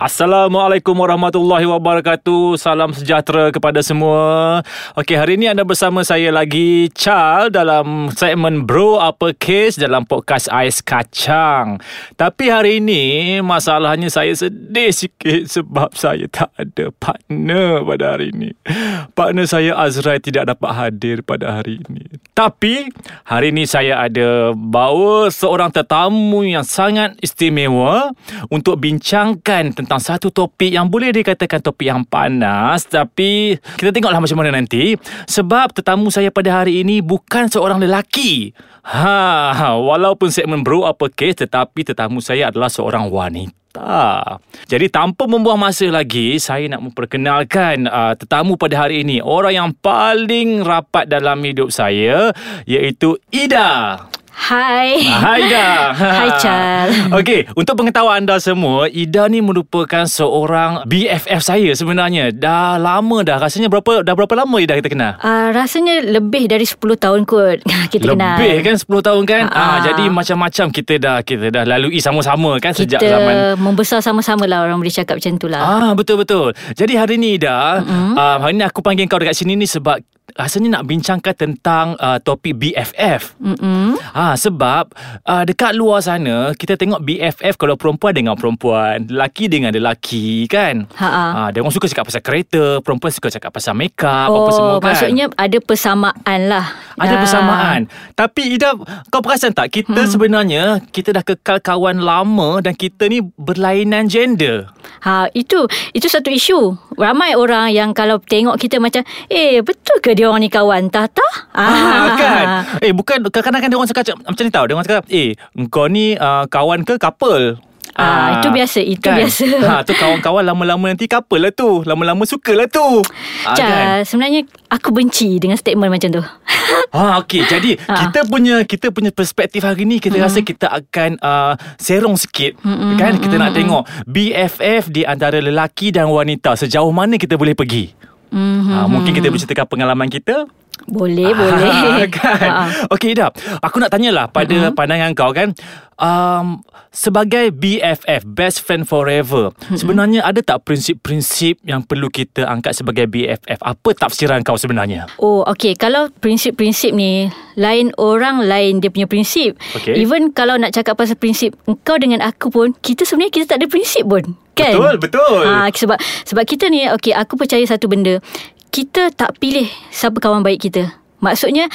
Assalamualaikum warahmatullahi wabarakatuh. Salam sejahtera kepada semua. Okey, hari ini anda bersama saya lagi Chal dalam segmen Bro Apa Case dalam podcast Ais Kacang. Tapi hari ini masalahnya saya sedih sikit sebab saya tak ada partner pada hari ini. Partner saya Azrai tidak dapat hadir pada hari ini. Tapi hari ini saya ada bawa seorang tetamu yang sangat istimewa untuk bincangkan tentang satu topik yang boleh dikatakan topik yang panas tapi kita tengoklah macam mana nanti sebab tetamu saya pada hari ini bukan seorang lelaki. Ha, walaupun segmen bro apa kes tetapi tetamu saya adalah seorang wanita. Jadi tanpa membuang masa lagi Saya nak memperkenalkan uh, tetamu pada hari ini Orang yang paling rapat dalam hidup saya Iaitu Ida Hai. Hai Ida. Hai Chal. Okey, untuk pengetahuan anda semua, Ida ni merupakan seorang BFF saya sebenarnya. Dah lama dah. Rasanya berapa dah berapa lama Ida kita kenal? Uh, rasanya lebih dari 10 tahun kot kita kenal. Lebih kan 10 tahun kan? Ah, Ha-ha. jadi macam-macam kita dah kita dah lalui sama-sama kan Kita sejak zaman membesar sama-sama lah orang boleh cakap macam tu lah. Ah betul betul. Jadi hari ni Ida, mm-hmm. uh, hari ni aku panggil kau dekat sini ni sebab rasanya nak bincangkan tentang uh, topik BFF. Mm-mm. Ha sebab uh, dekat luar sana kita tengok BFF kalau perempuan dengan perempuan, lelaki dengan lelaki kan. Ha-ha. Ha dia orang suka cakap pasal kereta, perempuan suka cakap pasal makeup Oh, apa semua kan. maksudnya ada persamaan lah. ada Ah. persamaan. Tapi Ida, kau perasan tak kita hmm. sebenarnya kita dah kekal kawan lama dan kita ni berlainan gender. Ha, itu itu satu isu. Ramai orang yang kalau tengok kita macam, eh betul ke dia orang ni kawan? Tak tak? Ah, kan Eh bukan Kadang-kadang dia orang cakap Macam ni tau Dia orang cakap Eh kau ni uh, Kawan ke couple Ah, itu biasa, itu biasa. Ha, tu kawan-kawan lama-lama nanti couple lah tu. Lama-lama suka lah tu. Ah, Chal, sebenarnya aku benci dengan statement macam tu. Ha, okey. Jadi Ha. kita punya kita punya perspektif hari ni kita rasa kita akan uh, serong sikit Mm-mm, kan kita nak mm-mm. tengok BFF di antara lelaki dan wanita sejauh mana kita boleh pergi. Mm-hmm. Ha, mungkin kita boleh ceritakan pengalaman kita Boleh, boleh. kan? Ha, ha. Okey Ida, aku nak tanyalah pada mm-hmm. pandangan kau kan. Um, sebagai BFF, best friend forever. Mm-hmm. Sebenarnya ada tak prinsip-prinsip yang perlu kita angkat sebagai BFF? Apa tafsiran kau sebenarnya? Oh, okay. Kalau prinsip-prinsip ni, lain orang, lain dia punya prinsip. Okey. Even kalau nak cakap pasal prinsip, engkau dengan aku pun, kita sebenarnya kita tak ada prinsip pun. Kan? Betul, betul. Ha, sebab sebab kita ni, okay, aku percaya satu benda. Kita tak pilih siapa kawan baik kita. Maksudnya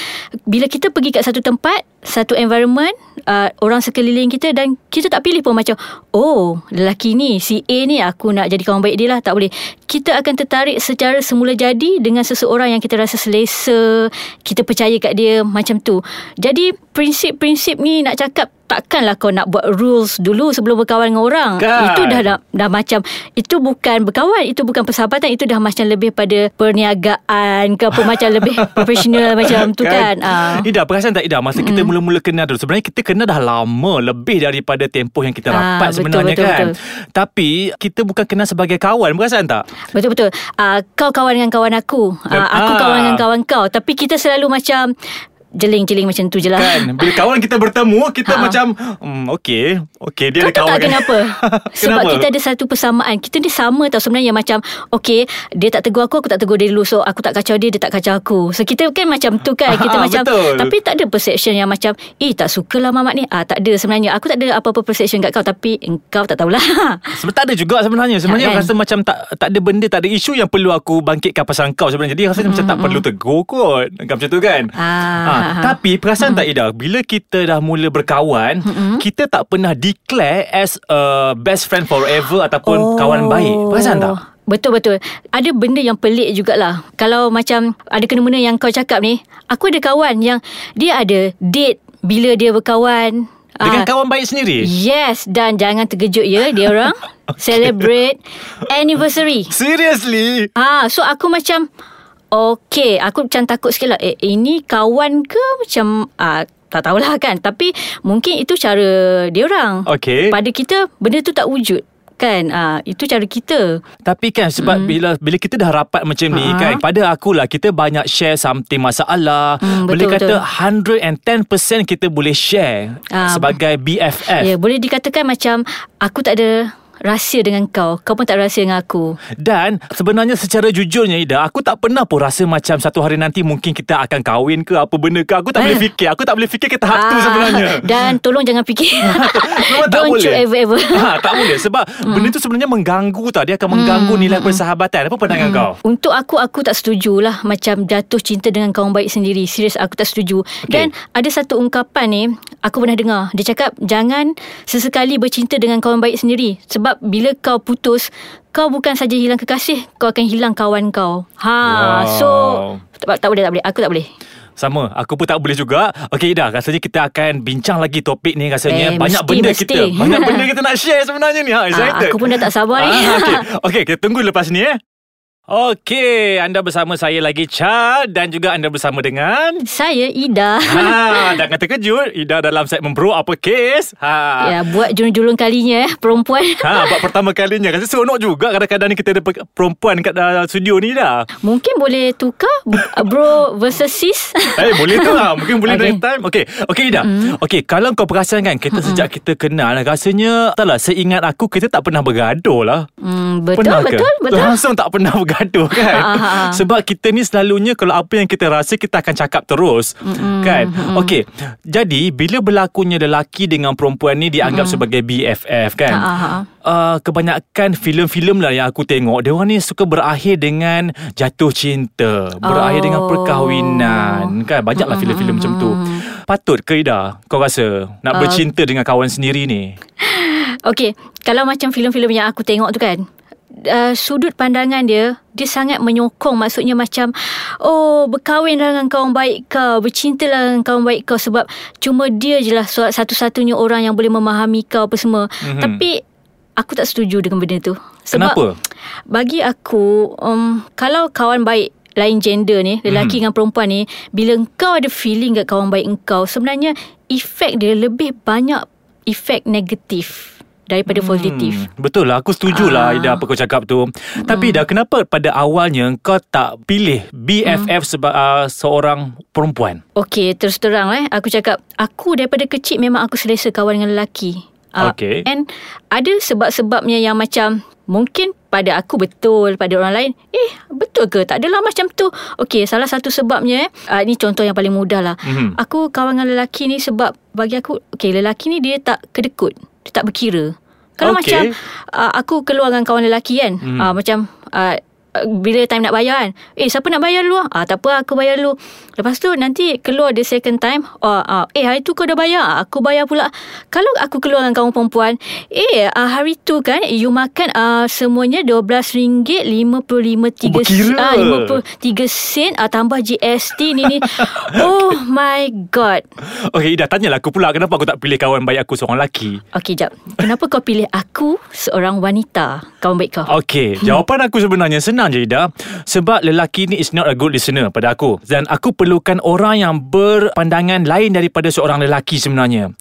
bila kita pergi kat satu tempat, satu environment, uh, orang sekeliling kita dan kita tak pilih pun macam oh, lelaki ni si A ni aku nak jadi kawan baik dia lah, tak boleh. Kita akan tertarik secara semula jadi dengan seseorang yang kita rasa selesa, kita percaya kat dia macam tu. Jadi prinsip-prinsip ni nak cakap takkanlah kau nak buat rules dulu sebelum berkawan dengan orang. Kan. Itu dah, dah dah macam itu bukan berkawan, itu bukan persahabatan, itu dah macam lebih pada perniagaan ke apa macam lebih profesional macam tu kan. Ah. Ida, perasan tak Ida Masa kita mula-mula kenal dulu Sebenarnya kita kenal dah lama Lebih daripada tempoh yang kita Ah, rapat betul, sebenarnya betul, kan betul. Tapi Kita bukan kenal sebagai kawan Perasan tak? Betul-betul. Uh, kau kawan dengan kawan aku. Uh, aku Ah. kawan dengan kawan kau. Tapi kita selalu macam jeling-jeling macam tu je lah. Kan Bila kawan kita bertemu Kita Ha. macam hmm, Okay Okay dia Kau ada kawan tak kenapa? Sebab Kenapa? kita ada satu persamaan. Kita ni sama tau sebenarnya macam okay, dia tak tegur aku, aku tak tegur dia dulu. So aku tak kacau dia, dia tak kacau aku. So kita kan macam tu kan. Kita Ah, macam betul. tapi tak ada perception yang macam eh tak sukalah mamat ni. Ah tak ada sebenarnya. Aku tak ada apa-apa perception kat kau tapi engkau tak tahulah. Sebab tak ada juga sebenarnya Sebenarnya kan? rasa macam tak tak ada benda Tak ada isu yang perlu aku bangkitkan pasal kau sebenarnya Jadi rasanya macam tak perlu tegur kot macam tu kan Ah, ha, ha. Tapi perasan tak Ida Bila kita dah mula berkawan Kita tak pernah declare As a best friend forever Ataupun kawan baik Perasan tak? Betul-betul. Ada benda yang pelik jugalah. Kalau macam ada kena-mena yang kau cakap ni, aku ada kawan yang dia ada date bila dia berkawan. Dengan Ah, kawan baik sendiri Yes Dan jangan terkejut ya Dia orang Celebrate Anniversary Seriously Ah, So aku macam Okay Aku macam takut sikit lah. Eh, Ini kawan ke? Macam ah, Tak tahulah kan. Tapi Mungkin itu cara Dia orang. Okay Pada kita Benda tu tak wujud kan? Ah, Itu cara kita. Tapi kan sebab mm. bila bila kita dah rapat macam ni Ha. kan pada akulah kita banyak share something masalah. Hmm, boleh betul, kata 110% kita boleh share Ah, sebagai BFF Ya boleh dikatakan macam Aku tak ada rahsia dengan kau. Kau pun tak rahsia dengan aku. Dan sebenarnya secara jujurnya Ida Aku tak pernah pun rasa macam Satu hari nanti mungkin kita akan kahwin ke Apa benda ke. Aku tak Eh. boleh fikir. Aku tak boleh fikir ke tahap tu Ah, sebenarnya. Dan tolong jangan fikir. Memang tak Don't boleh. you ever ever. Ha, Tak boleh. Sebab benda tu sebenarnya mengganggu tau. Dia akan mengganggu nilai persahabatan. Apa pandangan kau? Untuk aku Aku tak setuju lah Macam jatuh cinta Dengan kawan baik sendiri. Serius aku tak setuju. Dan ada satu ungkapan ni Aku pernah dengar. Dia cakap Jangan sesekali bercinta Dengan kawan baik sendiri Sebab bila kau putus Kau bukan saja hilang kekasih Kau akan hilang kawan kau. Ha Wow. So tak, tak boleh tak boleh. Aku tak boleh. Sama. Aku pun tak boleh juga. Okey Ida Rasanya kita akan bincang lagi topik ni. Rasanya Eh, Banyak mesti, benda mesti. kita. Banyak benda kita nak share sebenarnya ni. Ha, Excited. Aku pun dah tak sabar ni. Ah, okay. okay, kita tunggu lepas ni eh. Okey, anda bersama saya lagi Chad dan juga anda bersama dengan Saya Ida. Ha, jangan terkejut Ida dalam segmen Bro Apa Kes? Ha. Ya buat julung-julung kalinya eh Perempuan. Ha, buat pertama kalinya. Rasa seronok juga Kadang-kadang ni kita ada pe- perempuan kat uh, studio ni dah Mungkin boleh tukar Bro versus sis. Eh boleh tu lah. Mungkin boleh Okay. next time. Okay Okay Ida. Mm. Okay kalau kau perasan kan Kita mm sejak kita kenal Rasanya Tak lah Seingat aku Kita tak pernah bergaduh lah. Hmm, betul, Pernah betul, ke? betul. Langsung tak pernah bergaduh kan? Ha, ha, ha. Sebab kita ni selalunya Kalau apa yang kita rasa Kita akan cakap terus mm Kan? Okey. Jadi Bila berlakunya lelaki Dengan perempuan ni Dianggap sebagai BFF kan? Ha. Uh, Kebanyakan filem-filem lah Yang aku tengok. Dia orang ni suka berakhir dengan Jatuh cinta Berakhir dengan Oh. perkahwinan Kan? Banyaklah filem-filem macam tu. Patut ke Ida Kau rasa Nak Uh, bercinta dengan kawan sendiri ni? Okey, kalau macam filem-filem yang aku tengok tu kan, uh, sudut pandangan dia, dia sangat menyokong. Maksudnya macam, oh berkahwin lah dengan kawan baik kau, bercinta lah dengan kawan baik kau sebab cuma dia je lah su- satu-satunya orang yang boleh memahami kau apa semua. Mm-hmm. Tapi aku tak setuju dengan benda tu. Sebab Kenapa? Bagi aku, um, kalau kawan baik lain gender ni, lelaki dengan perempuan ni, bila kau ada feeling kat kawan baik engkau, sebenarnya efek dia lebih banyak efek negatif daripada positif. Hmm, betul lah Aku setuju lah Ah. Ida apa kau cakap tu Tapi Ida Kenapa pada awalnya Kau tak pilih BFF seba, uh, Seorang perempuan Okey, terus terang eh, aku cakap, aku daripada kecil memang aku selesa kawan dengan lelaki. Ah, Okey. And ada sebab-sebabnya yang macam mungkin pada aku betul, pada orang lain, eh betul ke? Tak adalah macam tu. Okey, salah satu sebabnya eh, ah, ini contoh yang paling mudah lah. Mhm. Aku kawan dengan lelaki ni sebab bagi aku, okey lelaki ni dia tak kedekut, dia tak berkira. Kalau Okey. macam uh, aku keluar dengan kawan lelaki kan, Mhm. uh, macam uh, bila time nak bayar kan? Eh siapa nak bayar dulu ah? ah tak apa aku bayar dulu. Lepas tu nanti keluar the second time oh, ah, Eh hari tu kau dah bayar ah, Aku bayar pula. Kalau aku keluar dengan kawan perempuan Eh ah, hari tu kan You makan ah, semuanya RM12 55 3 Oh, berkira. ah, 53 sen ah, Tambah GST ni ni. Oh my god. Okay Ida tanyalah aku pula Kenapa aku tak pilih kawan baik aku Seorang lelaki? Okey jap. Kenapa kau pilih aku Seorang wanita Kawan baik kau? Okay Jawapan aku sebenarnya Senang je Ida Sebab lelaki ni Is not a good listener Pada aku. Dan aku perlukan orang yang Berpandangan lain Daripada seorang lelaki sebenarnya.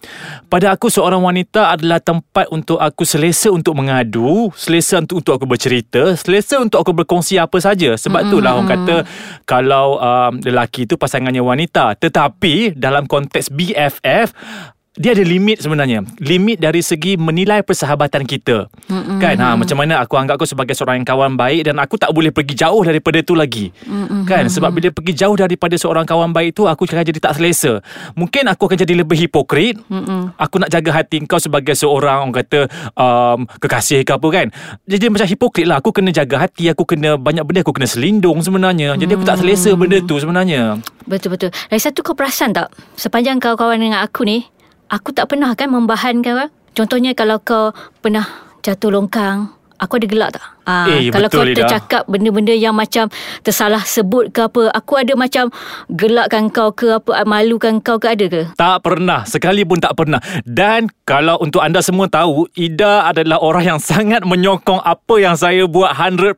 Pada aku Seorang wanita adalah tempat Untuk aku selesa Untuk mengadu Selesa untuk, untuk aku bercerita Selesa untuk aku berkongsi Apa saja. Sebab tu lah orang kata Kalau um, lelaki tu Pasangannya wanita. Tetapi Dalam konteks BFF dia ada limit sebenarnya. Limit dari segi menilai persahabatan kita. Mm kan? Ha macam mana aku anggap kau sebagai seorang yang kawan baik dan aku tak boleh pergi jauh daripada tu lagi. Mm kan? Sebab bila pergi jauh daripada seorang kawan baik tu aku akan jadi tak selesa. Mungkin aku akan jadi lebih hipokrit. Mm aku nak jaga hati kau sebagai seorang orang kata um, kekasih ke apa kan? Jadi macam hipokrit lah. Aku kena jaga hati. Aku kena banyak benda aku kena selindung sebenarnya. Jadi aku tak selesa benda tu sebenarnya. Betul-betul Lagi satu kau perasan tak? Sepanjang kau kawan dengan aku ni Aku tak pernah kan membahan kau Contohnya kalau kau pernah jatuh longkang Aku ada gelak tak? Ah, Eh, kalau kau Ida. tercakap benda-benda yang macam tersalah sebut ke apa, aku ada macam gelakkan kau ke apa, malukan kau ke ada ke? Tak pernah Sekali pun tak pernah Dan Kalau untuk anda semua tahu Ida adalah orang yang sangat menyokong Apa yang saya buat 100%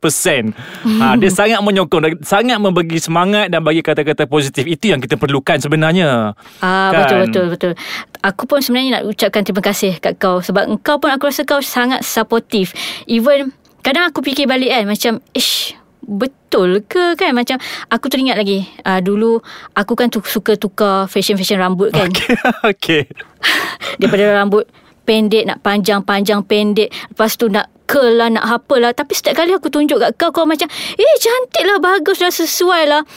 ha, Dia sangat menyokong dan Sangat membagi semangat Dan bagi kata-kata positif Itu yang kita perlukan sebenarnya Ah Kan? betul betul betul. Aku pun sebenarnya nak ucapkan terima kasih kat kau sebab engkau pun aku rasa kau sangat supportive. Even kadang aku fikir balik kan macam ish betul ke kan macam aku teringat lagi uh, dulu aku kan tu, suka tukar fashion-fashion rambut kan. Okay. okay. Daripada rambut pendek nak panjang panjang pendek lepas tu nak curl lah nak apa lah tapi setiap kali aku tunjuk kat kau kau macam eh cantik lah bagus dah sesuai lah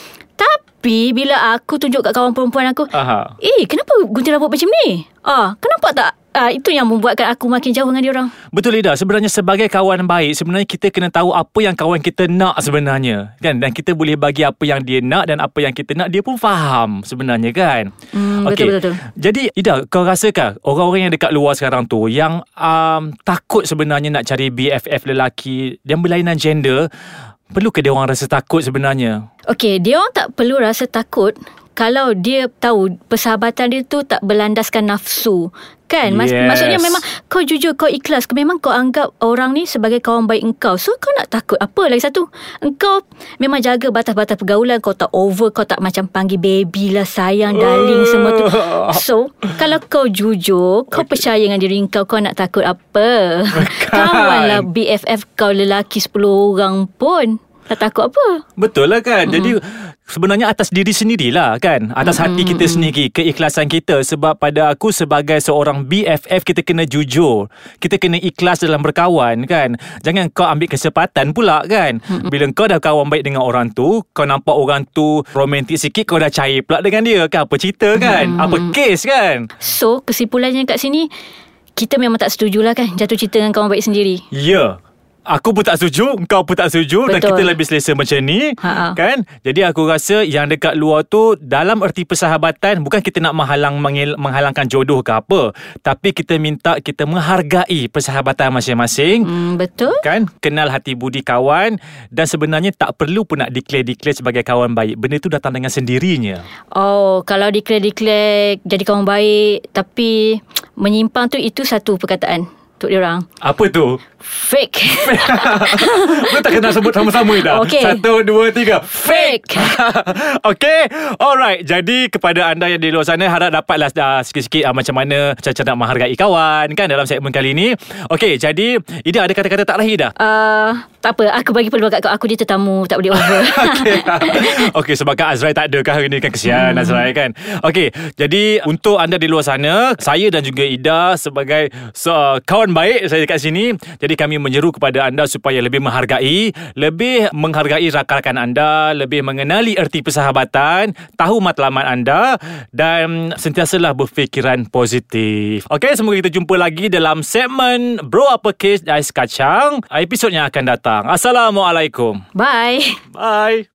tapi bila aku tunjuk kat kawan perempuan aku Aha. eh kenapa gunting rambut macam ni? Ah kenapa tak? Ah itu yang membuatkan aku makin jauh dengan dia orang. Betul Ida. Sebenarnya sebagai kawan baik Sebenarnya kita kena tahu Apa yang kawan kita nak sebenarnya kan? Dan kita boleh bagi Apa yang dia nak Dan apa yang kita nak Dia pun faham Sebenarnya kan? Hmm, betul, betul, betul. Jadi Ida Kau rasakan Orang-orang yang dekat luar sekarang tu Yang um, Takut sebenarnya Nak cari BFF lelaki Yang berlainan gender Perlu ke dia orang rasa takut sebenarnya? Okey, dia orang tak perlu rasa takut kalau dia tahu persahabatan dia tu tak berlandaskan nafsu. Kan? Mas- Yes. Maksudnya memang kau jujur, kau ikhlas. Memang kau anggap orang ni sebagai kawan baik engkau. So kau nak takut apa lagi satu? Engkau memang jaga batas-batas pergaulan. Kau tak over, kau tak macam panggil baby lah, sayang, darling semua tu. So, kalau kau jujur, kau percaya dengan diri kau, kau nak takut apa? Kawanlah BFF kau lelaki 10 orang pun. Tak takut apa? Betul lah kan mm-hmm. Jadi sebenarnya atas diri sendirilah kan Atas mm-hmm. hati kita sendiri Keikhlasan kita Sebab pada aku sebagai seorang BFF Kita kena jujur Kita kena ikhlas dalam berkawan kan Jangan kau ambil kesempatan pula kan mm-hmm. Bila kau dah kawan baik dengan orang tu Kau nampak orang tu romantik sikit Kau dah cair pula dengan dia kan Apa cerita kan mm-hmm. Apa kes kan So kesimpulannya kat sini Kita memang tak setujulah kan Jatuh cinta dengan kawan baik sendiri Ya yeah. Aku pun tak setuju Kau pun tak setuju Dan Betul. kita lebih selesa macam ni Ha-ha. Kan Jadi aku rasa Yang dekat luar tu Dalam erti persahabatan Bukan kita nak menghalang mengil, Menghalangkan jodoh ke apa Tapi kita minta Kita menghargai Persahabatan masing-masing hmm, Betul Kan Kenal hati budi kawan Dan sebenarnya Tak perlu pun nak declare-declare Sebagai kawan baik Benda tu datang dengan sendirinya Oh Kalau declare-declare Jadi kawan baik Tapi Menyimpang tu Itu satu perkataan Untuk diorang Apa tu? Fake. Lu tak kenal sebut sama-sama dah. Okey. Satu, dua, tiga. Fake. Okay. Alright. Jadi kepada anda yang di luar sana Harap dapatlah uh, Sikit-sikit uh, Macam mana Cara nak menghargai kawan Kan dalam segmen kali ni Okay. Jadi Ida ada kata-kata tak lahir dah uh, Tak apa. Aku bagi peluang kat kau. Aku dia tetamu Tak boleh over. Okay. okay. Sebab Kak Azrai tak ada kah hari ni? Kan kesian hmm. Azrai kan? Okay. Jadi untuk anda di luar sana Saya dan juga Ida Sebagai so, kawan baik Saya dekat sini. Jadi kami menyeru kepada anda Supaya lebih menghargai Lebih menghargai rakan-rakan anda Lebih mengenali erti persahabatan Tahu matlamat anda Dan sentiasalah berfikiran positif. Okay semoga kita jumpa lagi Dalam segmen Bro Apa Case Ais Kacang. Episod yang akan datang. Assalamualaikum. Bye. Bye